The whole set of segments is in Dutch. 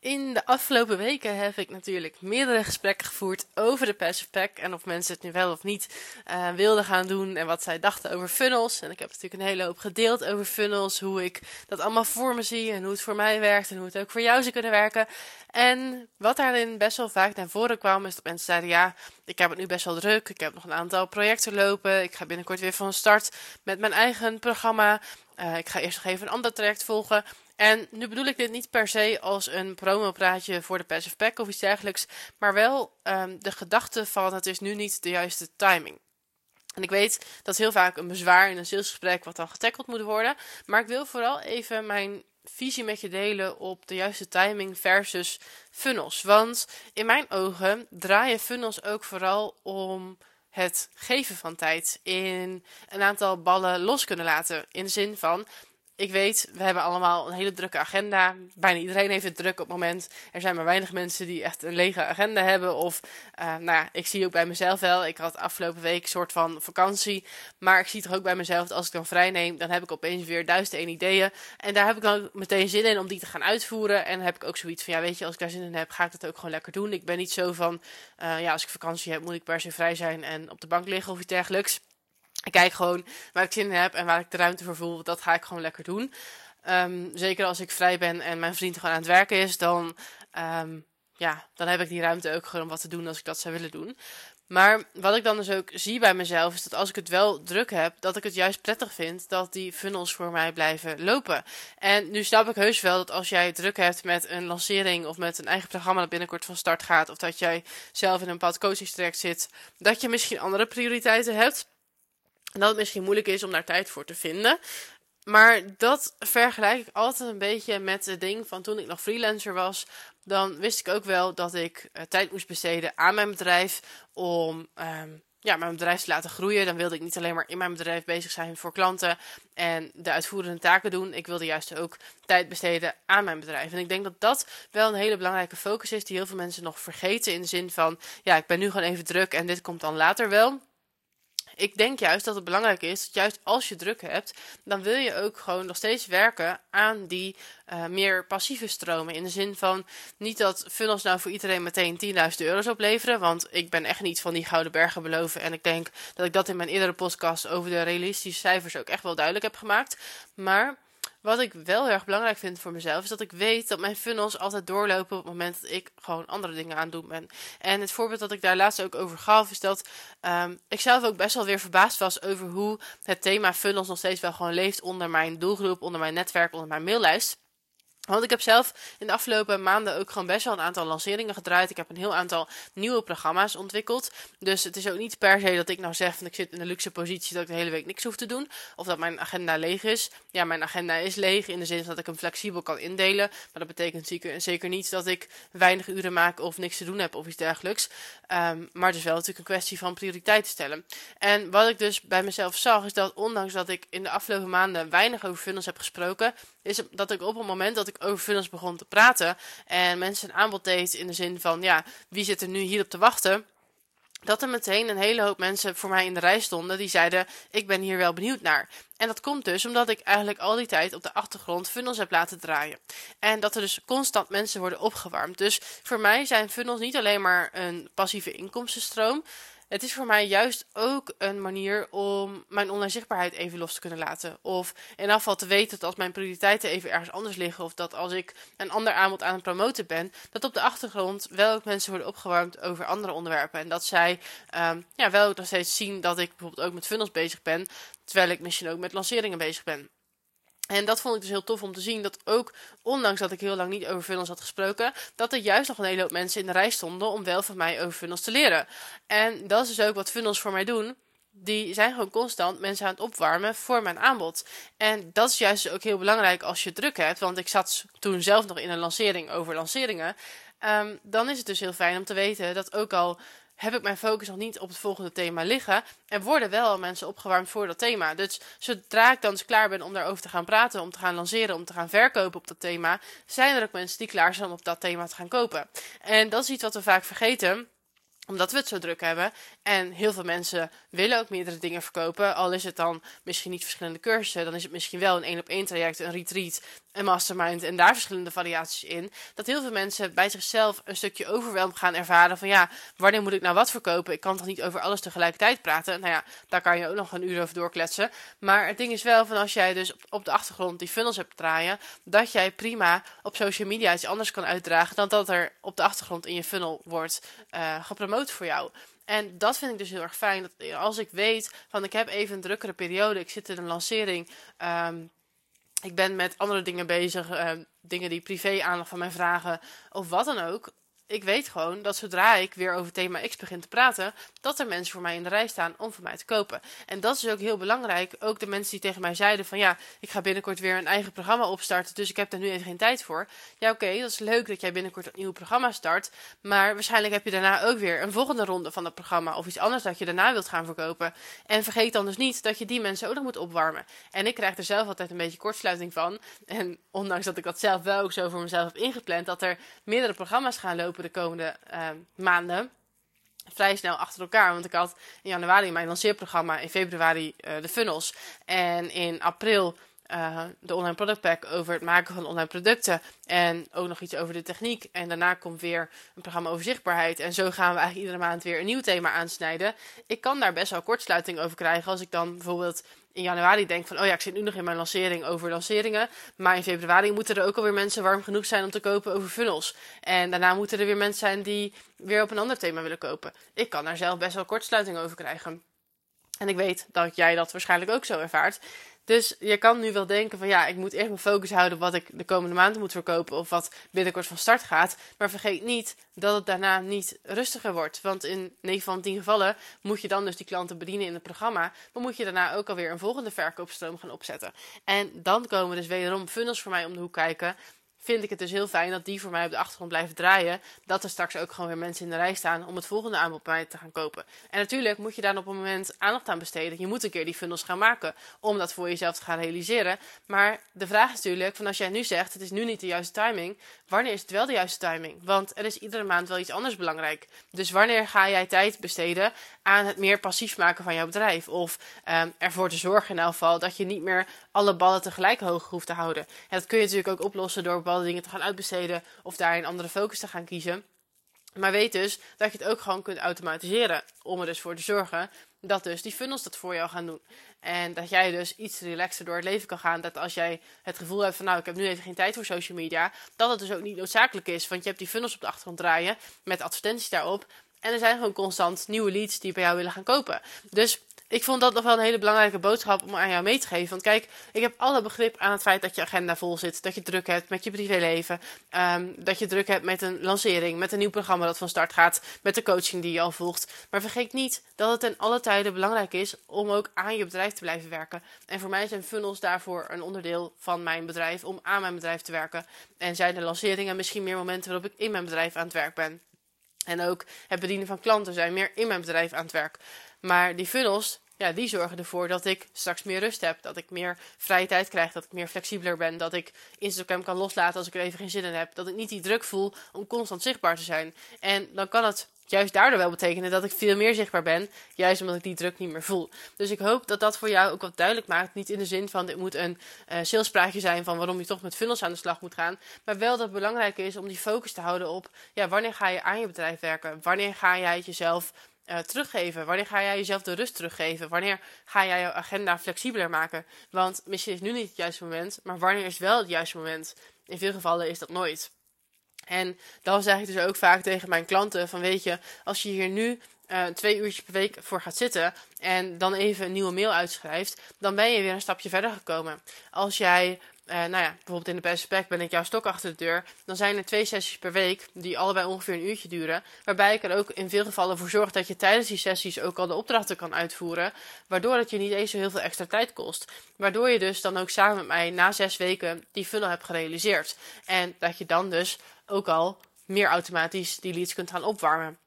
In de afgelopen weken heb ik natuurlijk meerdere gesprekken gevoerd over de Passive Pack en of mensen het nu wel of niet uh, wilden gaan doen en wat zij dachten over funnels. En ik heb natuurlijk een hele hoop gedeeld over funnels, hoe ik dat allemaal voor me zie en hoe het voor mij werkt en hoe het ook voor jou zou kunnen werken. En wat daarin best wel vaak naar voren kwam is dat mensen zeiden ja, ik heb het nu best wel druk, ik heb nog een aantal projecten lopen, ik ga binnenkort weer van start met mijn eigen programma. Uh, ik ga eerst nog even een ander traject volgen. En nu bedoel ik dit niet per se als een promopraatje voor de Passive Pack of iets dergelijks, maar wel um, de gedachte van het is nu niet de juiste timing. En ik weet dat heel vaak een bezwaar in een salesgesprek wat dan getackeld moet worden, maar ik wil vooral even mijn visie met je delen op de juiste timing versus funnels. Want in mijn ogen draaien funnels ook vooral om het geven van tijd in een aantal ballen los kunnen laten. In de zin van ik weet, we hebben allemaal een hele drukke agenda. Bijna iedereen heeft het druk op het moment. Er zijn maar weinig mensen die echt een lege agenda hebben. Of, uh, nou ja, ik zie ook bij mezelf wel. Ik had afgelopen week een soort van vakantie. Maar ik zie toch ook bij mezelf dat als ik dan vrij neem, dan heb ik opeens weer duizend één ideeën. En daar heb ik dan meteen zin in om die te gaan uitvoeren. En dan heb ik ook zoiets van, ja, weet je, als ik daar zin in heb, ga ik dat ook gewoon lekker doen. Ik ben niet zo van, uh, ja, als ik vakantie heb, moet ik per se vrij zijn en op de bank liggen of iets dergelijks. Ik kijk gewoon waar ik zin in heb en waar ik de ruimte voor voel. Dat ga ik gewoon lekker doen. Um, zeker als ik vrij ben en mijn vriend gewoon aan het werken is, dan, um, ja, dan heb ik die ruimte ook gewoon om wat te doen als ik dat zou willen doen. Maar wat ik dan dus ook zie bij mezelf is dat als ik het wel druk heb, dat ik het juist prettig vind dat die funnels voor mij blijven lopen. En nu snap ik heus wel dat als jij druk hebt met een lancering of met een eigen programma dat binnenkort van start gaat, of dat jij zelf in een bepaald coachingstraject zit, dat je misschien andere prioriteiten hebt. En dat het misschien moeilijk is om daar tijd voor te vinden. Maar dat vergelijk ik altijd een beetje met het ding van toen ik nog freelancer was. Dan wist ik ook wel dat ik uh, tijd moest besteden aan mijn bedrijf om um, ja, mijn bedrijf te laten groeien. Dan wilde ik niet alleen maar in mijn bedrijf bezig zijn voor klanten en de uitvoerende taken doen. Ik wilde juist ook tijd besteden aan mijn bedrijf. En ik denk dat dat wel een hele belangrijke focus is die heel veel mensen nog vergeten. In de zin van, ja, ik ben nu gewoon even druk en dit komt dan later wel ik denk juist dat het belangrijk is dat juist als je druk hebt, dan wil je ook gewoon nog steeds werken aan die uh, meer passieve stromen. In de zin van niet dat funnels nou voor iedereen meteen 10.000 euro's opleveren, want ik ben echt niet van die gouden bergen beloven. En ik denk dat ik dat in mijn eerdere podcast over de realistische cijfers ook echt wel duidelijk heb gemaakt. Maar wat ik wel heel erg belangrijk vind voor mezelf, is dat ik weet dat mijn funnels altijd doorlopen op het moment dat ik gewoon andere dingen aan het doen ben. En het voorbeeld dat ik daar laatst ook over gaf, is dat um, ik zelf ook best wel weer verbaasd was over hoe het thema funnels nog steeds wel gewoon leeft onder mijn doelgroep, onder mijn netwerk, onder mijn maillijst. Want ik heb zelf in de afgelopen maanden ook gewoon best wel een aantal lanceringen gedraaid. Ik heb een heel aantal nieuwe programma's ontwikkeld. Dus het is ook niet per se dat ik nou zeg van ik zit in een luxe positie dat ik de hele week niks hoef te doen. Of dat mijn agenda leeg is. Ja, mijn agenda is leeg in de zin dat ik hem flexibel kan indelen. Maar dat betekent zeker, niet dat ik weinig uren maak of niks te doen heb of iets dergelijks. Um, maar het is wel natuurlijk een kwestie van prioriteiten stellen. En wat ik dus bij mezelf zag is dat ondanks dat ik in de afgelopen maanden weinig over funnels heb gesproken, is dat ik op het moment dat ik over funnels begon te praten en mensen een aanbod deed in de zin van, ja, wie zit er nu hierop te wachten? Dat er meteen een hele hoop mensen voor mij in de rij stonden die zeiden: Ik ben hier wel benieuwd naar. En dat komt dus omdat ik eigenlijk al die tijd op de achtergrond funnels heb laten draaien. En dat er dus constant mensen worden opgewarmd. Dus voor mij zijn funnels niet alleen maar een passieve inkomstenstroom. Het is voor mij juist ook een manier om mijn online zichtbaarheid even los te kunnen laten. Of in afval te weten dat mijn prioriteiten even ergens anders liggen. Of dat als ik een ander aanbod aan het promoten ben, dat op de achtergrond wel ook mensen worden opgewarmd over andere onderwerpen. En dat zij um, ja, wel ook nog steeds zien dat ik bijvoorbeeld ook met funnels bezig ben. Terwijl ik misschien ook met lanceringen bezig ben. En dat vond ik dus heel tof om te zien. Dat ook, ondanks dat ik heel lang niet over funnels had gesproken, dat er juist nog een hele hoop mensen in de rij stonden om wel van mij over funnels te leren. En dat is dus ook wat funnels voor mij doen. Die zijn gewoon constant mensen aan het opwarmen voor mijn aanbod. En dat is juist ook heel belangrijk als je druk hebt. Want ik zat toen zelf nog in een lancering over lanceringen. Um, dan is het dus heel fijn om te weten dat ook al heb ik mijn focus nog niet op het volgende thema liggen. En worden wel mensen opgewarmd voor dat thema. Dus zodra ik dan eens klaar ben om daarover te gaan praten, om te gaan lanceren, om te gaan verkopen op dat thema, zijn er ook mensen die klaar zijn om op dat thema te gaan kopen. En dat is iets wat we vaak vergeten omdat we het zo druk hebben. En heel veel mensen willen ook meerdere dingen verkopen. Al is het dan misschien niet verschillende cursussen. Dan is het misschien wel een één op één traject, een retreat, een mastermind en daar verschillende variaties in, dat heel veel mensen bij zichzelf een stukje overweldigd gaan ervaren van ja, wanneer moet ik nou wat verkopen? Ik kan toch niet over alles tegelijkertijd praten? Nou ja, daar kan je ook nog een uur over doorkletsen. Maar het ding is wel van als jij dus op de achtergrond die funnels hebt draaien, dat jij prima op social media iets anders kan uitdragen dan dat er op de achtergrond in je funnel wordt uh, gepromoot voor jou. En dat vind ik dus heel erg fijn. Dat als ik weet van ik heb even een drukkere periode, ik zit in een lancering. Um, ik ben met andere dingen bezig, uh, dingen die privé aandacht van mij vragen of wat dan ook ik weet gewoon dat zodra ik weer over thema X begin te praten, dat er mensen voor mij in de rij staan om voor mij te kopen. En dat is ook heel belangrijk. Ook de mensen die tegen mij zeiden van ja, ik ga binnenkort weer een eigen programma opstarten, dus ik heb daar nu even geen tijd voor. Ja, oké, dat is leuk dat jij binnenkort een nieuw programma start, maar waarschijnlijk heb je daarna ook weer een volgende ronde van dat programma of iets anders dat je daarna wilt gaan verkopen. En vergeet dan dus niet dat je die mensen ook nog moet opwarmen. En ik krijg er zelf altijd een beetje kortsluiting van. En ondanks dat ik dat zelf wel ook zo voor mezelf heb ingepland, dat er meerdere programma's gaan lopen de komende uh, maanden. Vrij snel achter elkaar. Want ik had in januari mijn lanceerprogramma. In februari uh, de funnels. En in april uh, de online product pack over het maken van online producten. En ook nog iets over de techniek. En daarna komt weer een programma over zichtbaarheid. En zo gaan we eigenlijk iedere maand weer een nieuw thema aansnijden. Ik kan daar best wel kortsluiting over krijgen. Als ik dan bijvoorbeeld in januari denk van, oh ja, ik zit nu nog in mijn lancering over lanceringen. Maar in februari moeten er ook alweer mensen warm genoeg zijn om te kopen over funnels. En daarna moeten er weer mensen zijn die weer op een ander thema willen kopen. Ik kan daar zelf best wel kortsluiting over krijgen. En ik weet dat jij dat waarschijnlijk ook zo ervaart. Dus je kan nu wel denken van ja, ik moet echt mijn focus houden wat ik de komende maanden moet verkopen of wat binnenkort van start gaat. Maar vergeet niet dat het daarna niet rustiger wordt. Want in 9 van 10 gevallen moet je dan dus die klanten bedienen in het programma. Maar moet je daarna ook alweer een volgende verkoopstroom gaan opzetten. En dan komen dus wederom funnels voor mij om de hoek kijken vind ik het dus heel fijn dat die voor mij op de achtergrond blijven draaien. Dat er straks ook gewoon weer mensen in de rij staan om het volgende aanbod bij mij te gaan kopen. En natuurlijk moet je daar op een moment aandacht aan besteden. Je moet een keer die funnels gaan maken om dat voor jezelf te gaan realiseren. Maar de vraag is natuurlijk, van als jij nu zegt het is nu niet de juiste timing, wanneer is het wel de juiste timing? Want er is iedere maand wel iets anders belangrijk. Dus wanneer ga jij tijd besteden aan het meer passief maken van jouw bedrijf? Of um, ervoor te zorgen in elk geval dat je niet meer alle ballen tegelijk hoog hoeft te houden. En dat kun je natuurlijk ook oplossen door bepaalde dingen te gaan uitbesteden of daar een andere focus te gaan kiezen. Maar weet dus dat je het ook gewoon kunt automatiseren. Om er dus voor te zorgen dat dus die funnels dat voor jou gaan doen. En dat jij dus iets relaxer door het leven kan gaan. Dat als jij het gevoel hebt van nou, ik heb nu even geen tijd voor social media. Dat het dus ook niet noodzakelijk is. Want je hebt die funnels op de achtergrond draaien met advertenties daarop. En er zijn gewoon constant nieuwe leads die bij jou willen gaan kopen. Dus ik vond dat nog wel een hele belangrijke boodschap om aan jou mee te geven. Want kijk, ik heb alle begrip aan het feit dat je agenda vol zit. Dat je druk hebt met je privéleven. Um, dat je druk hebt met een lancering, met een nieuw programma dat van start gaat. Met de coaching die je al volgt. Maar vergeet niet dat het ten alle tijden belangrijk is om ook aan je bedrijf te blijven werken. En voor mij zijn funnels daarvoor een onderdeel van mijn bedrijf. Om aan mijn bedrijf te werken. En zijn de lanceringen misschien meer momenten waarop ik in mijn bedrijf aan het werk ben. En ook het bedienen van klanten zijn meer in mijn bedrijf aan het werk. Maar die funnels, ja, die zorgen ervoor dat ik straks meer rust heb. Dat ik meer vrije tijd krijg. Dat ik meer flexibeler ben. Dat ik Instagram kan loslaten als ik er even geen zin in heb. Dat ik niet die druk voel om constant zichtbaar te zijn. En dan kan het juist daardoor wel betekenen dat ik veel meer zichtbaar ben. Juist omdat ik die druk niet meer voel. Dus ik hoop dat dat voor jou ook wat duidelijk maakt. Niet in de zin van dit moet een uh, salespraatje zijn van waarom je toch met funnels aan de slag moet gaan. Maar wel dat het belangrijk is om die focus te houden op ja, wanneer ga je aan je bedrijf werken? Wanneer ga jij het jezelf uh, teruggeven? Wanneer ga jij jezelf de rust teruggeven? Wanneer ga jij je agenda flexibeler maken? Want misschien is nu niet het juiste moment, maar wanneer is wel het juiste moment? In veel gevallen is dat nooit. En dan zeg ik dus ook vaak tegen mijn klanten: van weet je, als je hier nu uh, twee uurtjes per week voor gaat zitten en dan even een nieuwe mail uitschrijft, dan ben je weer een stapje verder gekomen. Als jij uh, nou ja, bijvoorbeeld in de perspect ben ik jouw stok achter de deur. Dan zijn er twee sessies per week, die allebei ongeveer een uurtje duren. Waarbij ik er ook in veel gevallen voor zorg dat je tijdens die sessies ook al de opdrachten kan uitvoeren. Waardoor het je niet eens zo heel veel extra tijd kost. Waardoor je dus dan ook samen met mij na zes weken die funnel hebt gerealiseerd. En dat je dan dus ook al meer automatisch die leads kunt gaan opwarmen.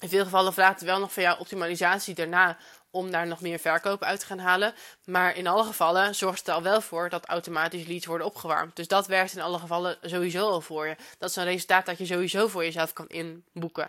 In veel gevallen vraagt het wel nog van jouw optimalisatie daarna om daar nog meer verkoop uit te gaan halen. Maar in alle gevallen zorgt het er al wel voor dat automatisch leads worden opgewarmd. Dus dat werkt in alle gevallen sowieso al voor je. Dat is een resultaat dat je sowieso voor jezelf kan inboeken.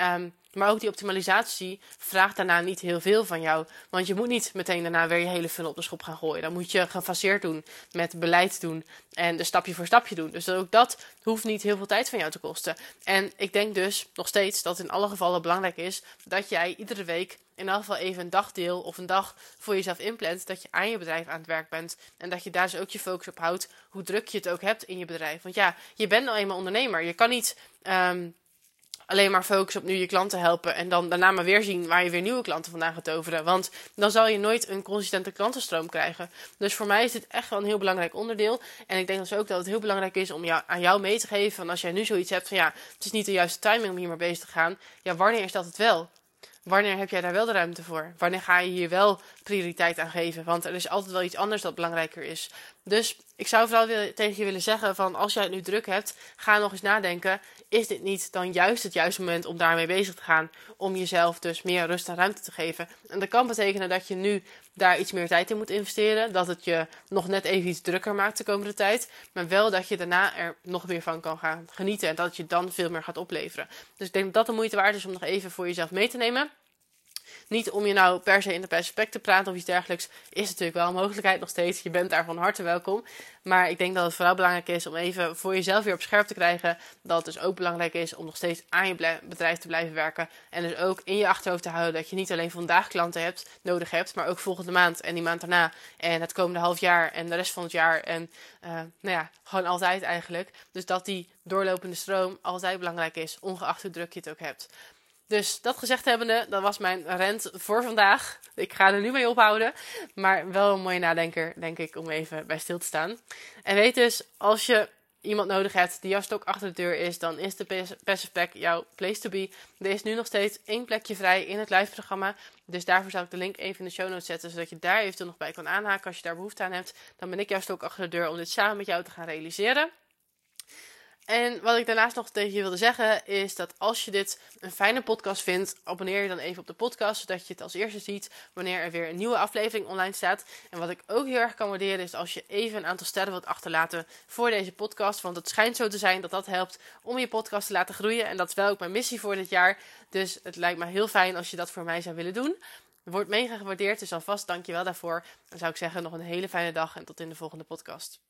Um, maar ook die optimalisatie vraagt daarna niet heel veel van jou. Want je moet niet meteen daarna weer je hele funnel op de schop gaan gooien. Dan moet je gefaseerd doen, met beleid doen en de stapje voor stapje doen. Dus ook dat hoeft niet heel veel tijd van jou te kosten. En ik denk dus nog steeds dat in alle gevallen belangrijk is dat jij iedere week in elk geval even een dagdeel of een dag voor jezelf inplant. Dat je aan je bedrijf aan het werk bent. En dat je daar dus ook je focus op houdt. Hoe druk je het ook hebt in je bedrijf. Want ja, je bent nou eenmaal ondernemer. Je kan niet. Um, alleen maar focussen op nu je klanten helpen en dan daarna maar weer zien waar je weer nieuwe klanten vandaan gaat toveren. Want dan zal je nooit een consistente klantenstroom krijgen. Dus voor mij is dit echt wel een heel belangrijk onderdeel. En ik denk dus ook dat het heel belangrijk is om jou, aan jou mee te geven van als jij nu zoiets hebt van ja, het is niet de juiste timing om hier maar bezig te gaan. Ja, wanneer is dat het wel? Wanneer heb jij daar wel de ruimte voor? Wanneer ga je hier wel prioriteit aan geven? Want er is altijd wel iets anders dat belangrijker is. Dus ik zou vooral tegen je willen zeggen van als jij het nu druk hebt, ga nog eens nadenken. Is dit niet dan juist het juiste moment om daarmee bezig te gaan? Om jezelf dus meer rust en ruimte te geven. En dat kan betekenen dat je nu daar iets meer tijd in moet investeren. Dat het je nog net even iets drukker maakt de komende tijd. Maar wel dat je daarna er nog meer van kan gaan genieten. En dat het je dan veel meer gaat opleveren. Dus ik denk dat dat de moeite waard is om nog even voor jezelf mee te nemen. Niet om je nou per se in de perspect te praten of iets dergelijks, is natuurlijk wel een mogelijkheid nog steeds. Je bent daar van harte welkom. Maar ik denk dat het vooral belangrijk is om even voor jezelf weer op scherp te krijgen. Dat het dus ook belangrijk is om nog steeds aan je bedrijf te blijven werken. En dus ook in je achterhoofd te houden dat je niet alleen vandaag klanten hebt, nodig hebt, maar ook volgende maand en die maand daarna. En het komende half jaar en de rest van het jaar. En uh, nou ja, gewoon altijd eigenlijk. Dus dat die doorlopende stroom altijd belangrijk is, ongeacht hoe druk je het ook hebt. Dus dat gezegd hebbende, dat was mijn rent voor vandaag. Ik ga er nu mee ophouden. Maar wel een mooie nadenker, denk ik, om even bij stil te staan. En weet dus, als je iemand nodig hebt die jouw stok achter de deur is, dan is de Passive Pack jouw place to be. Er is nu nog steeds één plekje vrij in het live programma. Dus daarvoor zal ik de link even in de show notes zetten, zodat je daar eventueel nog bij kan aanhaken als je daar behoefte aan hebt. Dan ben ik jouw stok achter de deur om dit samen met jou te gaan realiseren. En wat ik daarnaast nog tegen je wilde zeggen is dat als je dit een fijne podcast vindt, abonneer je dan even op de podcast, zodat je het als eerste ziet wanneer er weer een nieuwe aflevering online staat. En wat ik ook heel erg kan waarderen is als je even een aantal sterren wilt achterlaten voor deze podcast, want het schijnt zo te zijn dat dat helpt om je podcast te laten groeien. En dat is wel ook mijn missie voor dit jaar. Dus het lijkt me heel fijn als je dat voor mij zou willen doen. Wordt mega gewaardeerd, dus alvast dankjewel daarvoor. Dan zou ik zeggen nog een hele fijne dag en tot in de volgende podcast.